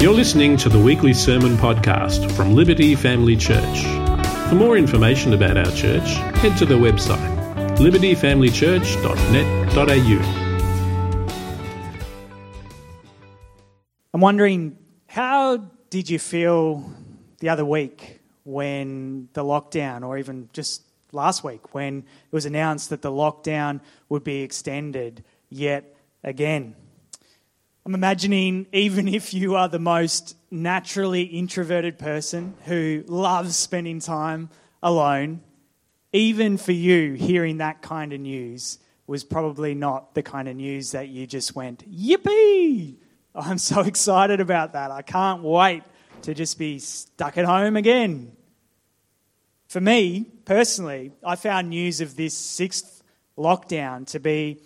You're listening to the weekly sermon podcast from Liberty Family Church. For more information about our church, head to the website libertyfamilychurch.net.au. I'm wondering, how did you feel the other week when the lockdown, or even just last week when it was announced that the lockdown would be extended yet again? I'm imagining even if you are the most naturally introverted person who loves spending time alone, even for you, hearing that kind of news was probably not the kind of news that you just went, Yippee! I'm so excited about that. I can't wait to just be stuck at home again. For me, personally, I found news of this sixth lockdown to be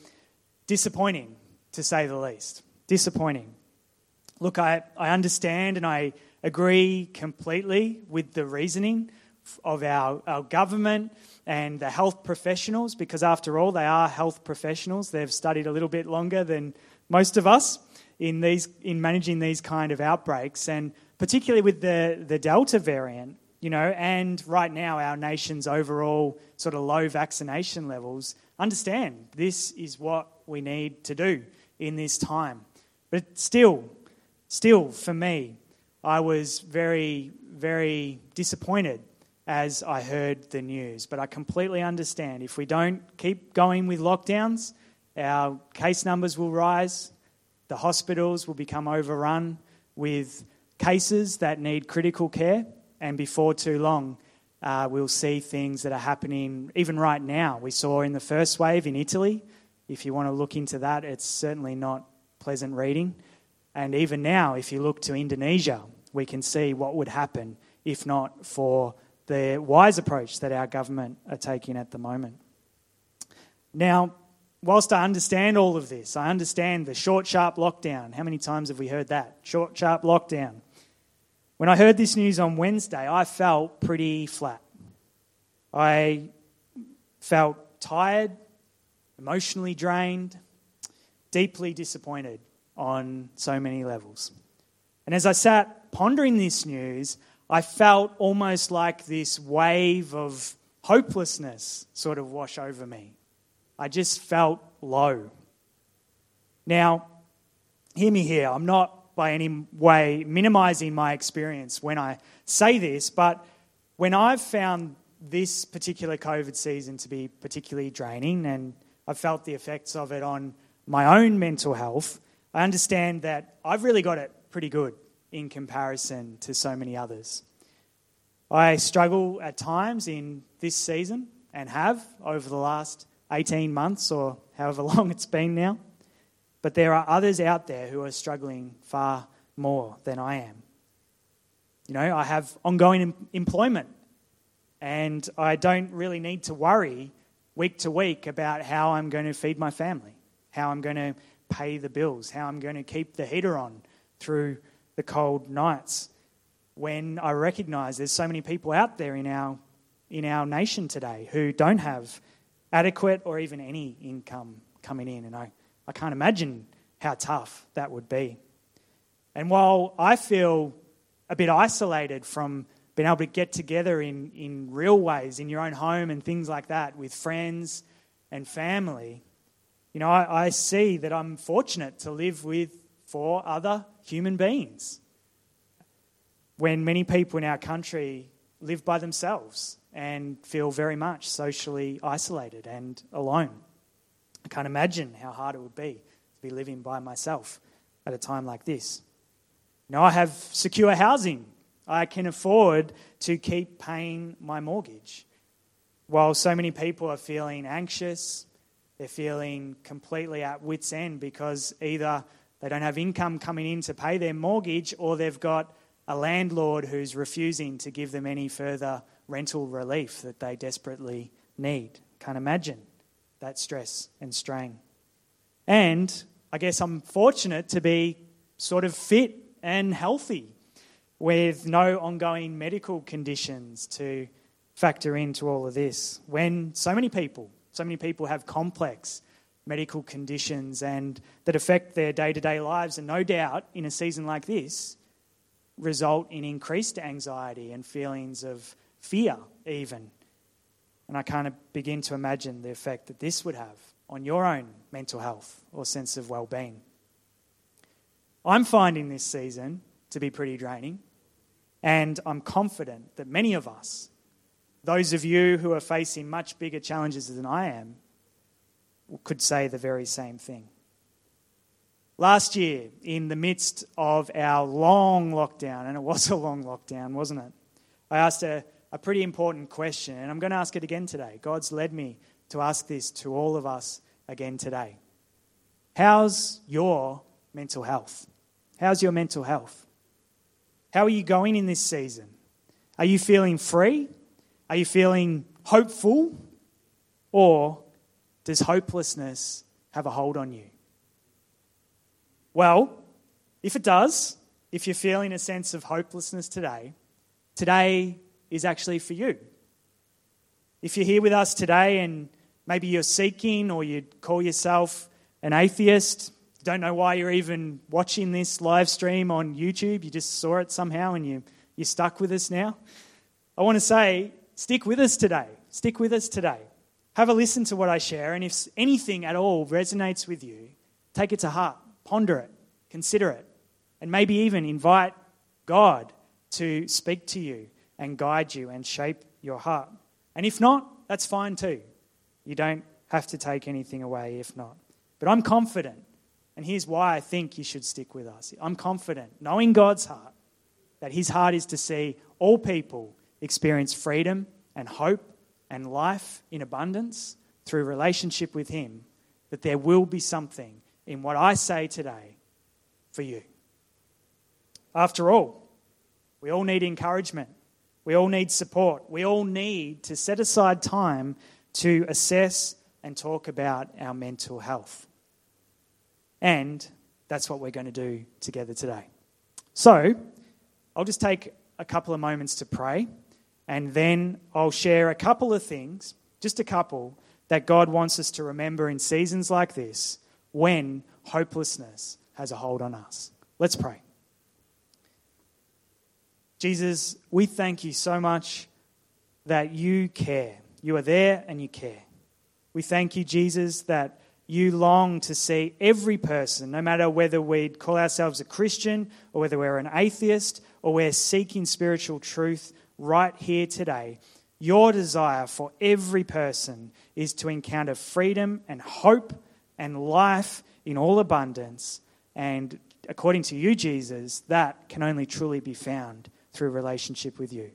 disappointing, to say the least disappointing. Look, I, I understand and I agree completely with the reasoning of our, our government and the health professionals, because after all, they are health professionals. They've studied a little bit longer than most of us in, these, in managing these kind of outbreaks, and particularly with the, the Delta variant, you know, and right now our nation's overall sort of low vaccination levels. Understand this is what we need to do in this time. But still, still, for me, I was very, very disappointed as I heard the news. But I completely understand if we don't keep going with lockdowns, our case numbers will rise, the hospitals will become overrun with cases that need critical care, and before too long, uh, we'll see things that are happening even right now. We saw in the first wave in Italy. If you want to look into that, it's certainly not pleasant reading. And even now, if you look to Indonesia, we can see what would happen if not for the wise approach that our government are taking at the moment. Now, whilst I understand all of this, I understand the short, sharp lockdown. How many times have we heard that? Short, sharp lockdown. When I heard this news on Wednesday, I felt pretty flat. I felt tired, emotionally drained, deeply disappointed on so many levels. And as I sat pondering this news, I felt almost like this wave of hopelessness sort of wash over me. I just felt low. Now, hear me here. I'm not by any way minimizing my experience when I say this, but when I've found this particular COVID season to be particularly draining and I've felt the effects of it on my own mental health, I understand that I've really got it pretty good in comparison to so many others. I struggle at times in this season and have over the last 18 months or however long it's been now. But there are others out there who are struggling far more than I am. You know, I have ongoing employment and I don't really need to worry week to week about how I'm going to feed my family how I'm going to pay the bills, how I'm going to keep the heater on through the cold nights. When I recognize there's so many people out there in our, in our nation today who don't have adequate or even any income coming in. And I, I can't imagine how tough that would be. And while I feel a bit isolated from being able to get together in, in real ways in your own home and things like that with friends and family, you know, I, I see that I'm fortunate to live with four other human beings when many people in our country live by themselves and feel very much socially isolated and alone. I can't imagine how hard it would be to be living by myself at a time like this. Know, I have secure housing. I can afford to keep paying my mortgage. While so many people are feeling anxious, they're feeling completely at wits' end because either they don't have income coming in to pay their mortgage or they've got a landlord who's refusing to give them any further rental relief that they desperately need. Can't imagine that stress and strain. And I guess I'm fortunate to be sort of fit and healthy with no ongoing medical conditions to factor into all of this. When so many people so many people have complex medical conditions and that affect their day to day lives. And no doubt, in a season like this, result in increased anxiety and feelings of fear, even. And I kind of begin to imagine the effect that this would have on your own mental health or sense of well being. I'm finding this season to be pretty draining, and I'm confident that many of us, those of you who are facing much bigger challenges than I am, could say the very same thing. Last year, in the midst of our long lockdown, and it was a long lockdown, wasn't it? I asked a, a pretty important question, and I'm going to ask it again today. God's led me to ask this to all of us again today. How's your mental health? How's your mental health? How are you going in this season? Are you feeling free? Are you feeling hopeful? Or does hopelessness have a hold on you? Well, if it does, if you're feeling a sense of hopelessness today, today is actually for you. If you're here with us today and maybe you're seeking or you call yourself an atheist, don't know why you're even watching this live stream on YouTube, you just saw it somehow and you, you're stuck with us now, I want to say, stick with us today. Stick with us today. Have a listen to what I share, and if anything at all resonates with you, take it to heart, ponder it, consider it, and maybe even invite God to speak to you and guide you and shape your heart. And if not, that's fine too. You don't have to take anything away if not. But I'm confident, and here's why I think you should stick with us. I'm confident, knowing God's heart, that his heart is to see all people experience freedom and hope and life in abundance through relationship with him, that there will be something in what I say today for you. After all, we all need encouragement. We all need support. We all need to set aside time to assess and talk about our mental health. And that's what we're going to do together today. So, I'll just take a couple of moments to pray, and then I'll share a couple of things, just a couple, that God wants us to remember in seasons like this when hopelessness has a hold on us. Let's pray. Jesus, we thank you so much that you care. You are there and you care. We thank you, Jesus, that you long to see every person, no matter whether we call ourselves a Christian or whether we're an atheist or we're seeking spiritual truth right here today. Your desire for every person is to encounter freedom and hope and life in all abundance. And according to you, Jesus, that can only truly be found through relationship with you.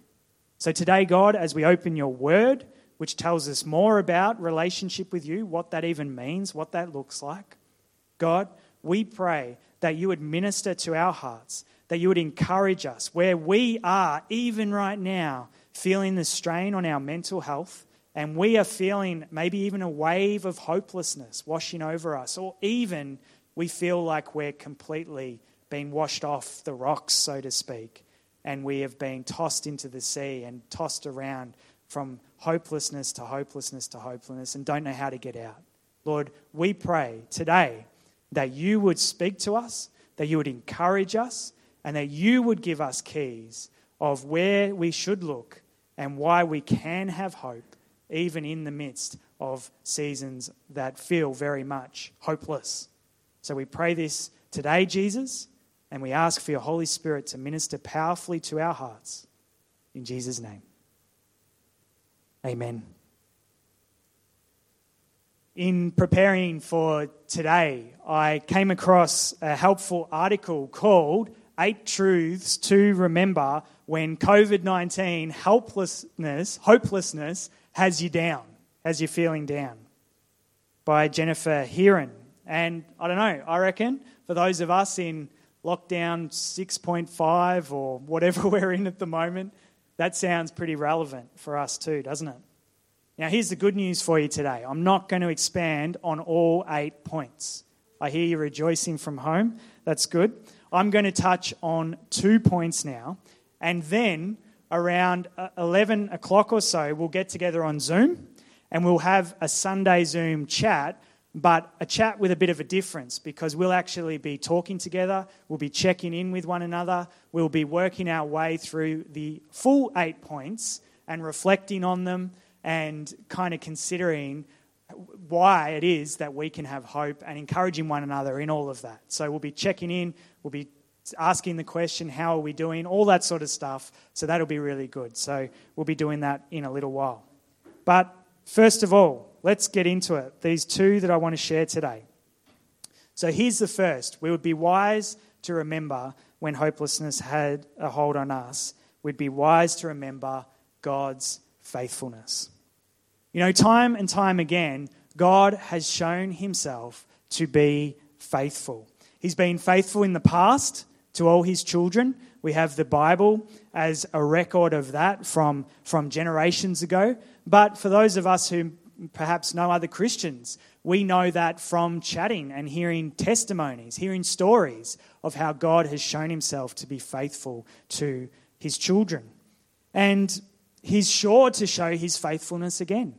So today, God, as we open your word, which tells us more about relationship with you, what that even means, what that looks like, God, we pray that you would minister to our hearts, that you would encourage us where we are, even right now, feeling the strain on our mental health, and we are feeling maybe even a wave of hopelessness washing over us, or even we feel like we're completely being washed off the rocks, so to speak and we have been tossed into the sea and tossed around from hopelessness to hopelessness to hopelessness and don't know how to get out. Lord, we pray today that you would speak to us, that you would encourage us, and that you would give us keys of where we should look and why we can have hope, even in the midst of seasons that feel very much hopeless. So we pray this today, Jesus, and we ask for your Holy Spirit to minister powerfully to our hearts. In Jesus' name. Amen. In preparing for today, I came across a helpful article called Eight Truths to Remember When COVID 19 Helplessness, Hopelessness Has You Down, Has You Feeling Down, by Jennifer Heeren. And I don't know, I reckon for those of us in lockdown 6.5 or whatever we're in at the moment, that sounds pretty relevant for us too, doesn't it? Now, here's the good news for you today. I'm not going to expand on all eight points. I hear you rejoicing from home. That's good. I'm going to touch on two points now. And then around uh, 11 o'clock or so, we'll get together on Zoom and we'll have a Sunday Zoom chat but a chat with a bit of a difference because we'll actually be talking together, we'll be checking in with one another, we'll be working our way through the full eight points and reflecting on them and kind of considering why it is that we can have hope and encouraging one another in all of that. So we'll be checking in, we'll be asking the question, How are we doing? All that sort of stuff. So that'll be really good. So we'll be doing that in a little while. But first of all, let's get into it. These two that I want to share today. So here's the first we would be wise to remember when hopelessness had a hold on us, we'd be wise to remember God's faithfulness. You know, time and time again, God has shown himself to be faithful. He's been faithful in the past to all his children. We have the Bible as a record of that from, from generations ago. But for those of us who perhaps know other Christians, we know that from chatting and hearing testimonies, hearing stories of how God has shown himself to be faithful to his children. And he's sure to show his faithfulness again.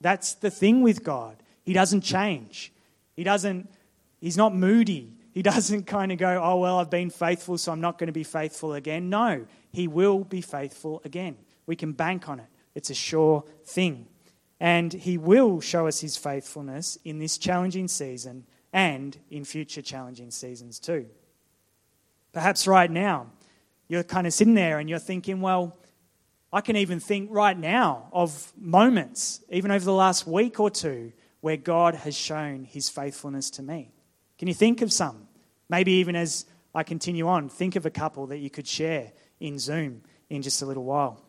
That's the thing with God. He doesn't change. He doesn't he's not moody. He doesn't kind of go, "Oh well, I've been faithful, so I'm not going to be faithful again." No, he will be faithful again. We can bank on it. It's a sure thing. And he will show us his faithfulness in this challenging season and in future challenging seasons too. Perhaps right now, you're kind of sitting there and you're thinking, well, I can even think right now of moments, even over the last week or two, where God has shown his faithfulness to me. Can you think of some? Maybe even as I continue on, think of a couple that you could share in Zoom in just a little while.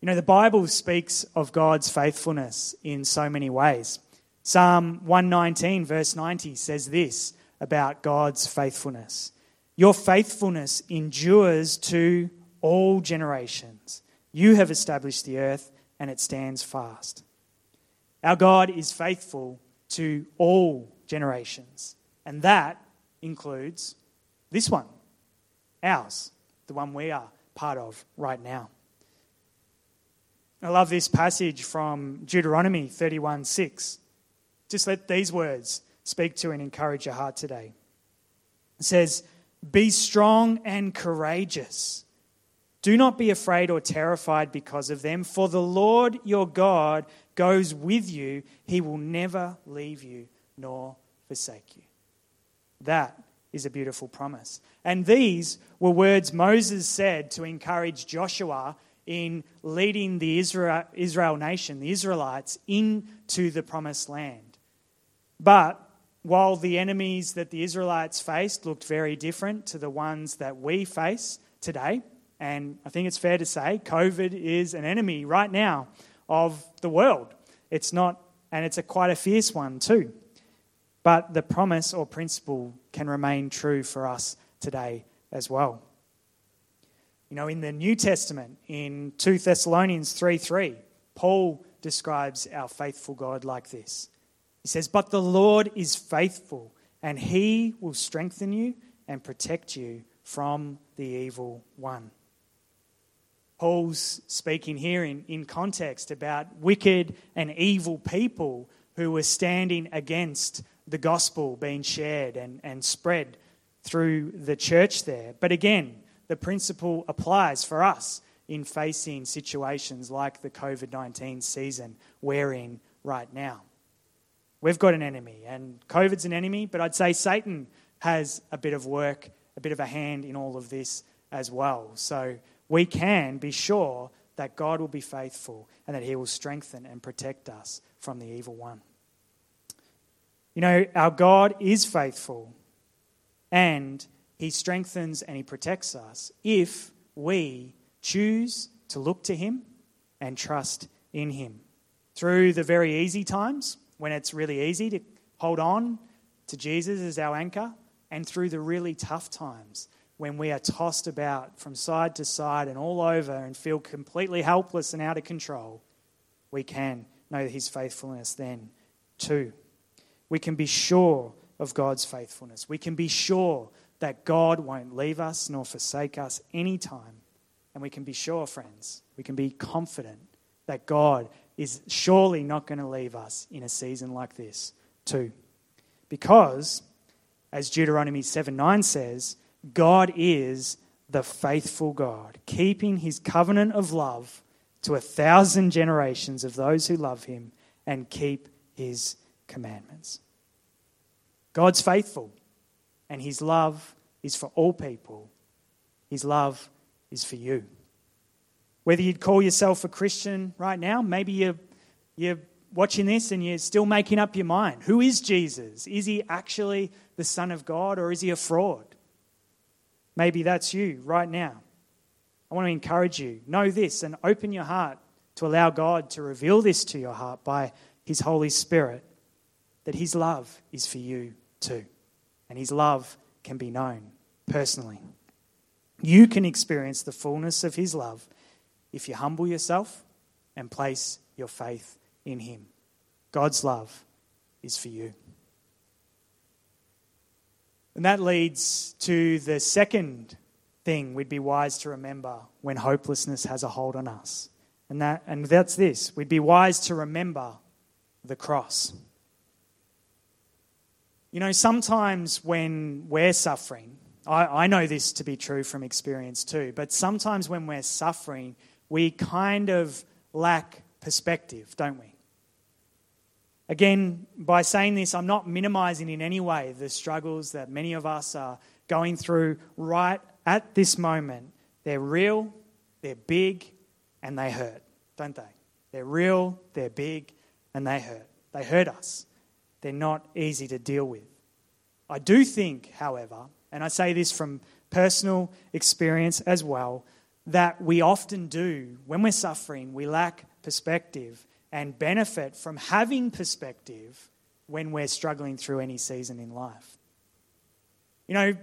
You know, the Bible speaks of God's faithfulness in so many ways. Psalm 119, verse 90, says this about God's faithfulness Your faithfulness endures to all generations. You have established the earth, and it stands fast. Our God is faithful to all generations, and that includes this one, ours, the one we are part of right now. I love this passage from Deuteronomy 31 6. Just let these words speak to and encourage your heart today. It says, Be strong and courageous. Do not be afraid or terrified because of them, for the Lord your God goes with you. He will never leave you nor forsake you. That is a beautiful promise. And these were words Moses said to encourage Joshua in leading the Israel, nation, the Israelites, into the promised land. But while the enemies that the Israelites faced looked very different to the ones that we face today, and I think it's fair to say COVID is an enemy right now of the world. It's not, and it's a quite a fierce one too. But the promise or principle can remain true for us today as well. You know, in the New Testament, in 2 Thessalonians 3 3, Paul describes our faithful God like this. He says, But the Lord is faithful, and he will strengthen you and protect you from the evil one. Paul's speaking here in, in context about wicked and evil people who were standing against the gospel being shared and, and spread through the church there. But again, the principle applies for us in facing situations like the COVID 19 season we're in right now. We've got an enemy, and COVID's an enemy, but I'd say Satan has a bit of work, a bit of a hand in all of this as well. So we can be sure that God will be faithful and that he will strengthen and protect us from the evil one. You know, our God is faithful and he strengthens and He protects us if we choose to look to Him and trust in Him. Through the very easy times, when it's really easy to hold on to Jesus as our anchor, and through the really tough times, when we are tossed about from side to side and all over and feel completely helpless and out of control, we can know His faithfulness then too. We can be sure of God's faithfulness. We can be sure that God won't leave us nor forsake us anytime. And we can be sure, friends, we can be confident that God is surely not going to leave us in a season like this too. Because, as Deuteronomy 7 9 says, God is the faithful God, keeping his covenant of love to a thousand generations of those who love him and keep his commandments. God's faithful, and his love is for all people. His love is for you. Whether you'd call yourself a Christian right now, maybe you're, you're watching this and you're still making up your mind. Who is Jesus? Is he actually the Son of God or is he a fraud? Maybe that's you right now. I want to encourage you. Know this and open your heart to allow God to reveal this to your heart by His Holy Spirit that His love is for you too. And His love can be known personally. You can experience the fullness of His love if you humble yourself and place your faith in Him. God's love is for you. And that leads to the second thing we'd be wise to remember when hopelessness has a hold on us. And, that, and that's this we'd be wise to remember the cross. You know, sometimes when we're suffering, I, I know this to be true from experience too, but sometimes when we're suffering, we kind of lack perspective, don't we? Again, by saying this, I'm not minimizing in any way the struggles that many of us are going through right at this moment. They're real, they're big, and they hurt, don't they? They're real, they're big, and they hurt. They hurt us. They're not easy to deal with. I do think, however, and I say this from personal experience as well, that we often do, when we're suffering, we lack perspective and benefit from having perspective when we're struggling through any season in life. You know,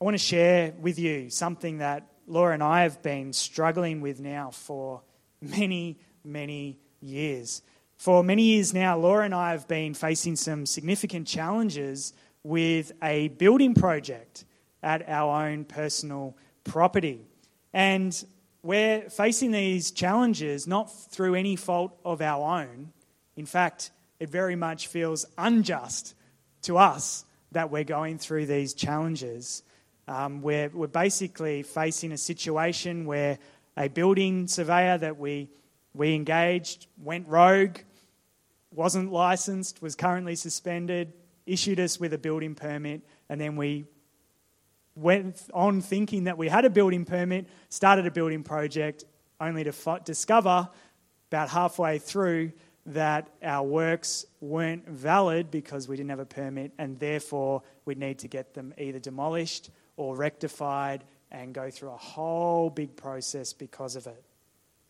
I want to share with you something that Laura and I have been struggling with now for many, many years. For many years now, Laura and I have been facing some significant challenges with a building project at our own personal property. And we're facing these challenges not through any fault of our own. In fact, it very much feels unjust to us that we're going through these challenges. Um, we're, we're basically facing a situation where a building surveyor that we, we engaged went rogue, wasn't licensed, was currently suspended, issued us with a building permit, and then we went on thinking that we had a building permit, started a building project, only to f- discover about halfway through that our works weren't valid because we didn't have a permit, and therefore we'd need to get them either demolished or rectified and go through a whole big process because of it.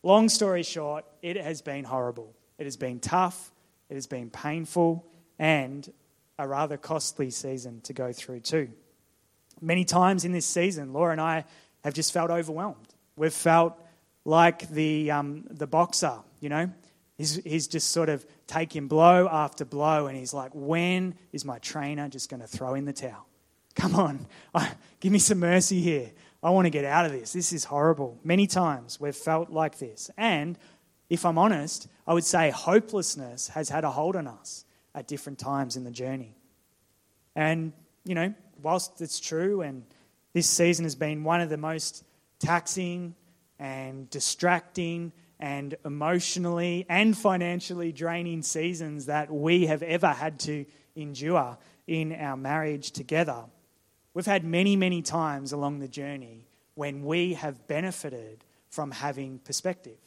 Long story short, it has been horrible. It has been tough, it has been painful, and a rather costly season to go through, too. Many times in this season, Laura and I have just felt overwhelmed. We've felt like the, um, the boxer, you know? He's, he's just sort of taking blow after blow, and he's like, when is my trainer just going to throw in the towel? Come on, give me some mercy here. I want to get out of this. This is horrible. Many times we've felt like this. And if I'm honest, I would say hopelessness has had a hold on us at different times in the journey. And, you know, whilst it's true, and this season has been one of the most taxing and distracting and emotionally and financially draining seasons that we have ever had to endure in our marriage together. We've had many, many times along the journey when we have benefited from having perspective,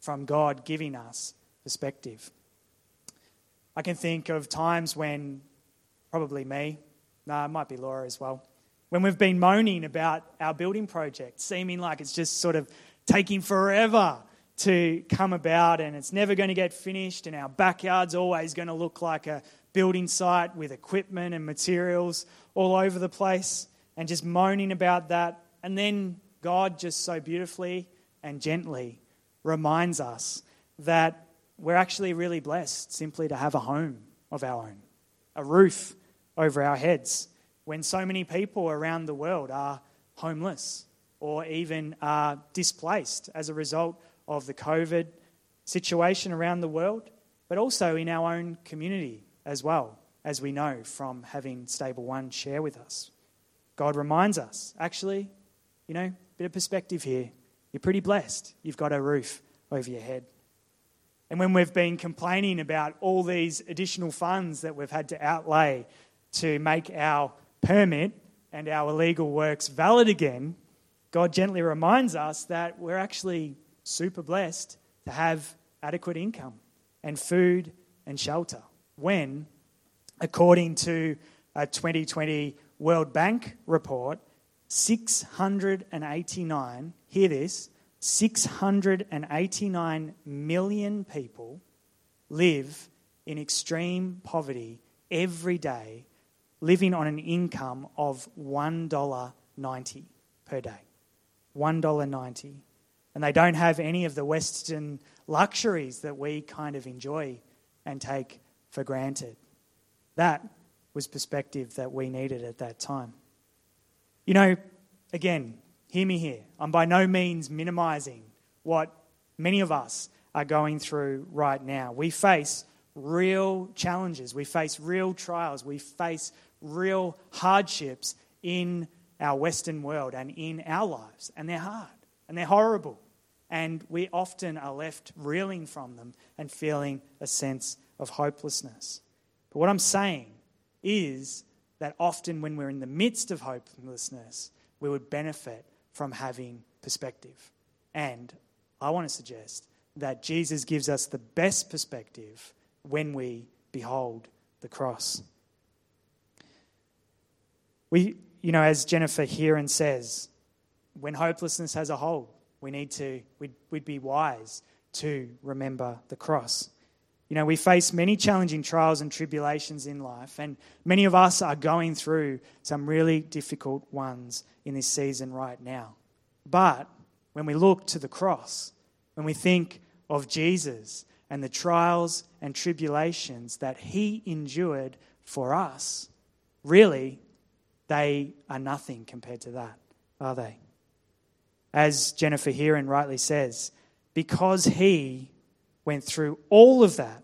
from God giving us perspective. I can think of times when, probably me, no, it might be Laura as well. When we've been moaning about our building project, seeming like it's just sort of taking forever to come about and it's never going to get finished, and our backyard's always going to look like a building site with equipment and materials all over the place, and just moaning about that. And then God just so beautifully and gently reminds us that we're actually really blessed simply to have a home of our own, a roof over our heads when so many people around the world are homeless or even are displaced as a result of the COVID situation around the world, but also in our own community as well. as we know from having Stable One share with us. God reminds us actually, you know, bit of perspective here. You're pretty blessed. You've got a roof over your head. And when we've been complaining about all these additional funds that we've had to outlay to make our permit and our illegal works valid again, God gently reminds us that we're actually super blessed to have adequate income and food and shelter when, according to a 2020 World Bank report, 689, hear this, 689 million people live in extreme poverty every day, living on an income of $1.90 per day. $1.90. And they don't have any of the Western luxuries that we kind of enjoy and take for granted. That was perspective that we needed at that time. You know, again, hear me here. I'm by no means minimizing what many of us are going through right now. We face real challenges, we face real trials, we face real hardships in our Western world and in our lives, and they're hard and they're horrible. And we often are left reeling from them and feeling a sense of hopelessness. But what I'm saying is that often when we're in the midst of hopelessness, we would benefit from having perspective. And I want to suggest that Jesus gives us the best perspective when we behold the cross. We, you know, as Jennifer Heeren says, when hopelessness has a hold, we need to, we'd, we'd be wise to remember the cross. You know, we face many challenging trials and tribulations in life, and many of us are going through some really difficult ones in this season right now. But when we look to the cross, when we think of Jesus and the trials and tribulations that he endured for us, really, they are nothing compared to that, are they? As Jennifer Heeren rightly says, because he went through all of that,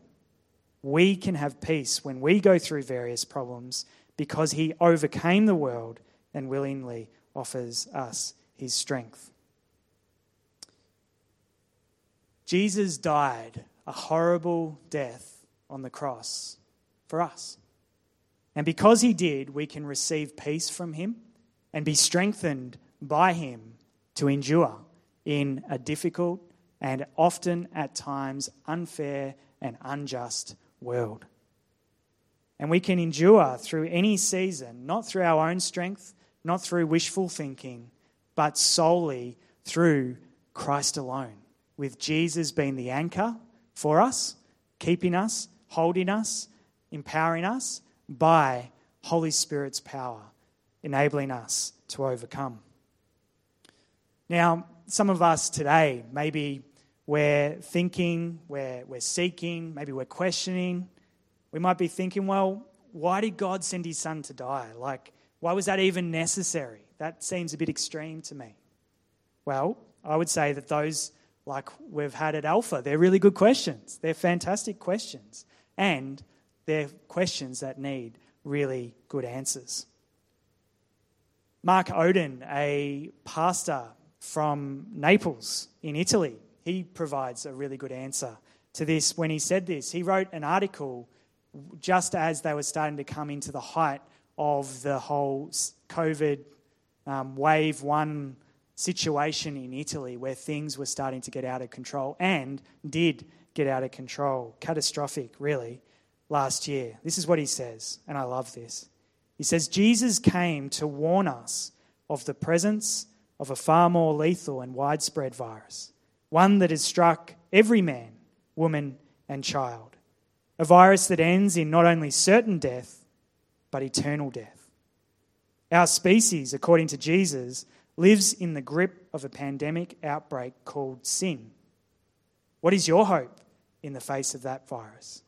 we can have peace when we go through various problems because he overcame the world and willingly offers us his strength. Jesus died a horrible death on the cross for us. And because he did, we can receive peace from him and be strengthened by him to endure in a difficult and often at times unfair and unjust world. And we can endure through any season, not through our own strength, not through wishful thinking, but solely through Christ alone, with Jesus being the anchor for us, keeping us, holding us, empowering us by Holy Spirit's power, enabling us to overcome. Now, some of us today, maybe we're thinking, we're, we're seeking, maybe we're questioning. We might be thinking, well, why did God send his son to die? Like, why was that even necessary? That seems a bit extreme to me. Well, I would say that those, like we've had at Alpha, they're really good questions. They're fantastic questions. And they're questions that need really good answers. Mark Oden, a pastor from Naples in Italy. He provides a really good answer to this when he said this. He wrote an article just as they were starting to come into the height of the whole COVID um, wave one situation in Italy where things were starting to get out of control and did get out of control. Catastrophic, really, last year. This is what he says, and I love this. He says, Jesus came to warn us of the presence of a far more lethal and widespread virus, one that has struck every man, woman, and child. A virus that ends in not only certain death, but eternal death. Our species, according to Jesus, lives in the grip of a pandemic outbreak called sin. What is your hope in the face of that virus?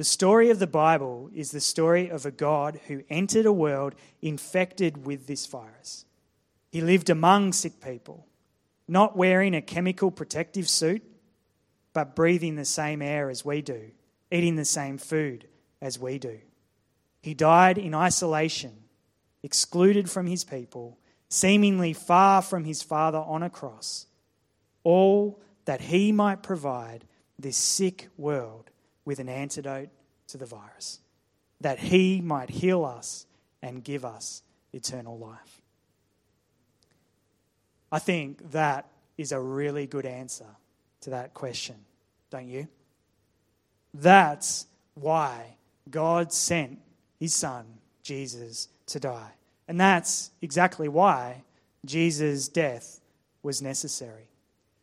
The story of the Bible is the story of a God who entered a world infected with this virus. He lived among sick people, not wearing a chemical protective suit, but breathing the same air as we do, eating the same food, as we do. He died in isolation, excluded from his people, seemingly far from his Father on a cross, all that he might provide this sick world with an antidote to the virus, that he might heal us and give us eternal life. I think that is a really good answer to that question, don't you? That's why God sent his son, Jesus, to die. And that's exactly why Jesus' death was necessary.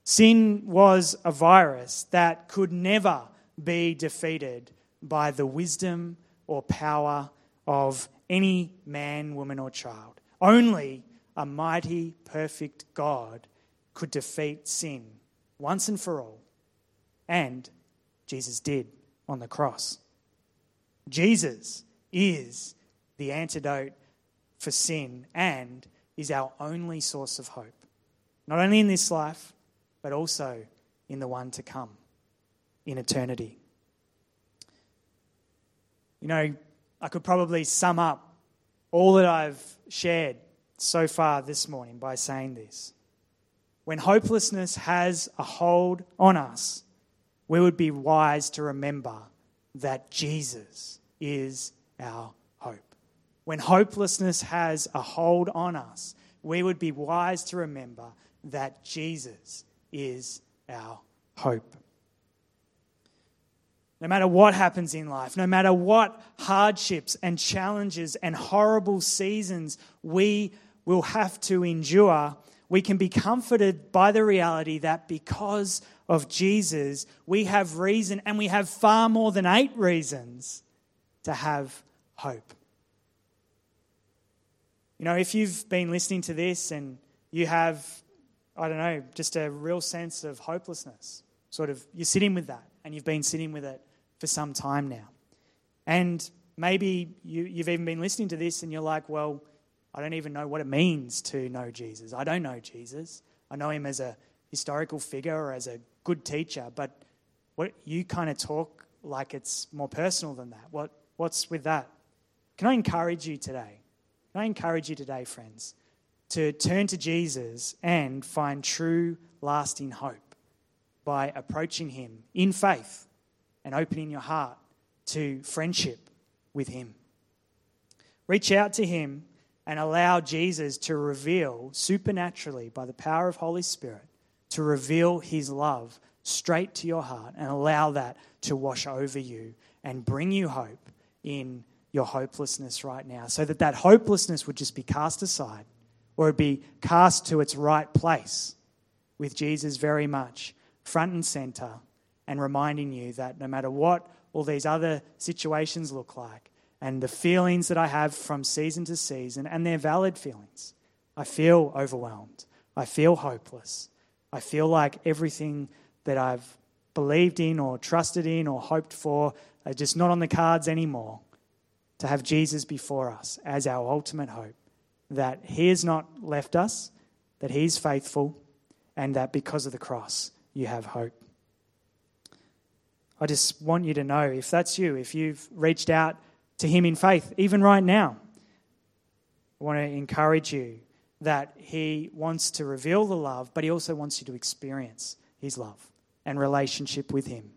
Sin was a virus that could never be defeated by the wisdom or power of any man, woman, or child. Only a mighty, perfect God could defeat sin once and for all. And Jesus did on the cross. Jesus is the antidote for sin and is our only source of hope, not only in this life, but also in the one to come, in eternity. You know, I could probably sum up all that I've shared so far this morning by saying this. When hopelessness has a hold on us, we would be wise to remember that Jesus is our hope. When hopelessness has a hold on us, we would be wise to remember that Jesus is our hope. No matter what happens in life, no matter what hardships and challenges and horrible seasons we will have to endure, we can be comforted by the reality that because of Jesus, we have reason, and we have far more than eight reasons to have hope. You know, if you've been listening to this and you have, I don't know, just a real sense of hopelessness, sort of, you're sitting with that and you've been sitting with it for some time now. And maybe you, you've even been listening to this and you're like, well, I don't even know what it means to know Jesus. I don't know Jesus. I know him as a historical figure or as a good teacher, but what you kind of talk like it's more personal than that. What, what's with that? Can I encourage you today? Can I encourage you today, friends, to turn to Jesus and find true, lasting hope by approaching him in faith and opening your heart to friendship with Him. Reach out to Him and allow Jesus to reveal supernaturally by the power of Holy Spirit to reveal His love straight to your heart and allow that to wash over you and bring you hope in your hopelessness right now so that that hopelessness would just be cast aside or it be cast to its right place with Jesus very much front and center and reminding you that no matter what all these other situations look like, and the feelings that I have from season to season, and they're valid feelings. I feel overwhelmed. I feel hopeless. I feel like everything that I've believed in or trusted in or hoped for are just not on the cards anymore. To have Jesus before us as our ultimate hope, that He has not left us, that He's faithful, and that because of the cross, you have hope. I just want you to know if that's you, if you've reached out to Him in faith, even right now, I want to encourage you that He wants to reveal the love, but He also wants you to experience His love and relationship with Him.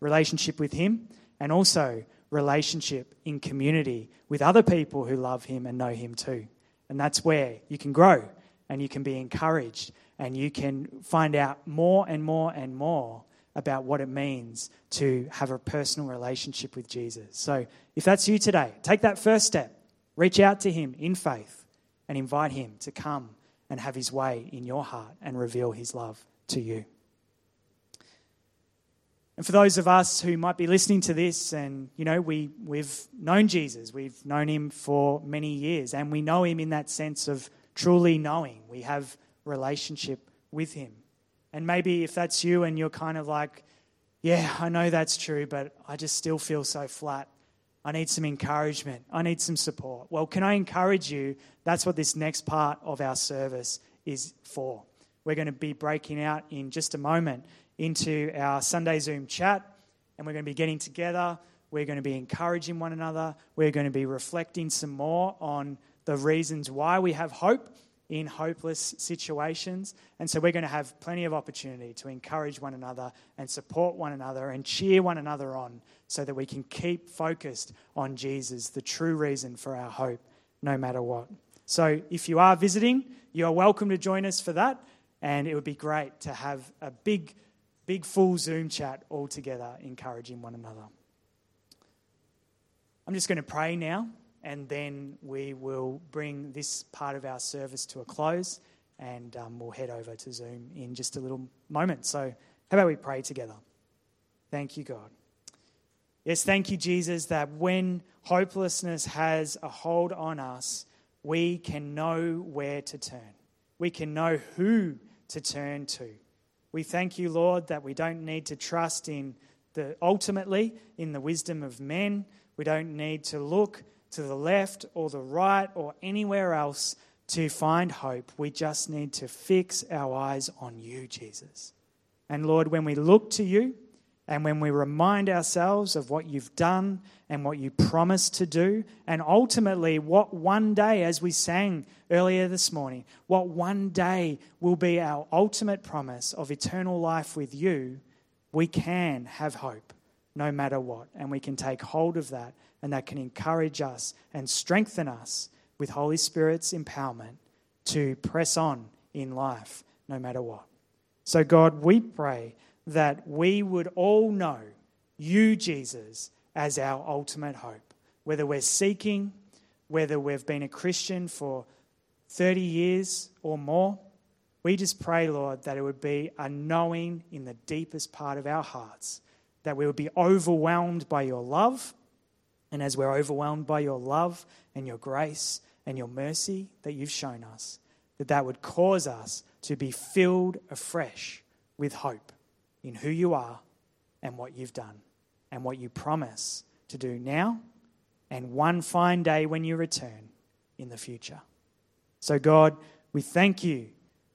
Relationship with Him and also relationship in community with other people who love Him and know Him too. And that's where you can grow and you can be encouraged and you can find out more and more and more about what it means to have a personal relationship with Jesus. So, if that's you today, take that first step. Reach out to Him in faith and invite Him to come and have His way in your heart and reveal His love to you. And for those of us who might be listening to this, and you know, we, we've known Jesus, we've known him for many years, and we know him in that sense of truly knowing. We have relationship with him. And maybe if that's you and you're kind of like, yeah, I know that's true, but I just still feel so flat. I need some encouragement. I need some support. Well, can I encourage you? That's what this next part of our service is for. We're going to be breaking out in just a moment into our Sunday Zoom chat, and we're going to be getting together We're going to be encouraging one another. We're going to be reflecting some more on the reasons why we have hope in hopeless situations. And so we're going to have plenty of opportunity to encourage one another and support one another and cheer one another on so that we can keep focused on Jesus, the true reason for our hope, no matter what. So if you are visiting, you are welcome to join us for that. And it would be great to have a big, big full Zoom chat all together, encouraging one another. I'm just going to pray now and then we will bring this part of our service to a close and um, we'll head over to Zoom in just a little moment. So, how about we pray together? Thank you, God. Yes, thank you, Jesus, that when hopelessness has a hold on us, we can know where to turn. We can know who to turn to. We thank you, Lord, that we don't need to trust in the ultimately in the wisdom of men. We don't need to look to the left or the right or anywhere else to find hope. We just need to fix our eyes on you, Jesus. And Lord, when we look to you and when we remind ourselves of what you've done and what you promised to do, and ultimately what one day, as we sang earlier this morning, what one day will be our ultimate promise of eternal life with you, we can have hope no matter what. And we can take hold of that and that can encourage us and strengthen us with Holy Spirit's empowerment to press on in life no matter what. So, God, we pray that we would all know you, Jesus, as our ultimate hope. Whether we're seeking, whether we've been a Christian for 30 years or more, we just pray, Lord, that it would be a knowing in the deepest part of our hearts, that we would be overwhelmed by your love and as we're overwhelmed by your love and your grace and your mercy that you've shown us, that that would cause us to be filled afresh with hope in who you are and what you've done and what you promise to do now and one fine day when you return in the future. So, God, we thank you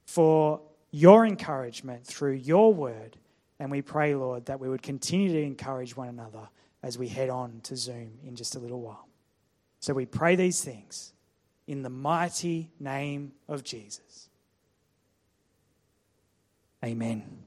for your encouragement through your word. And we pray, Lord, that we would continue to encourage one another as we head on to Zoom in just a little while. So we pray these things in the mighty name of Jesus. Amen.